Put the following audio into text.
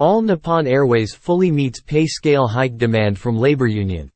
All Nippon Airways fully meets pay scale hike demand from labor union.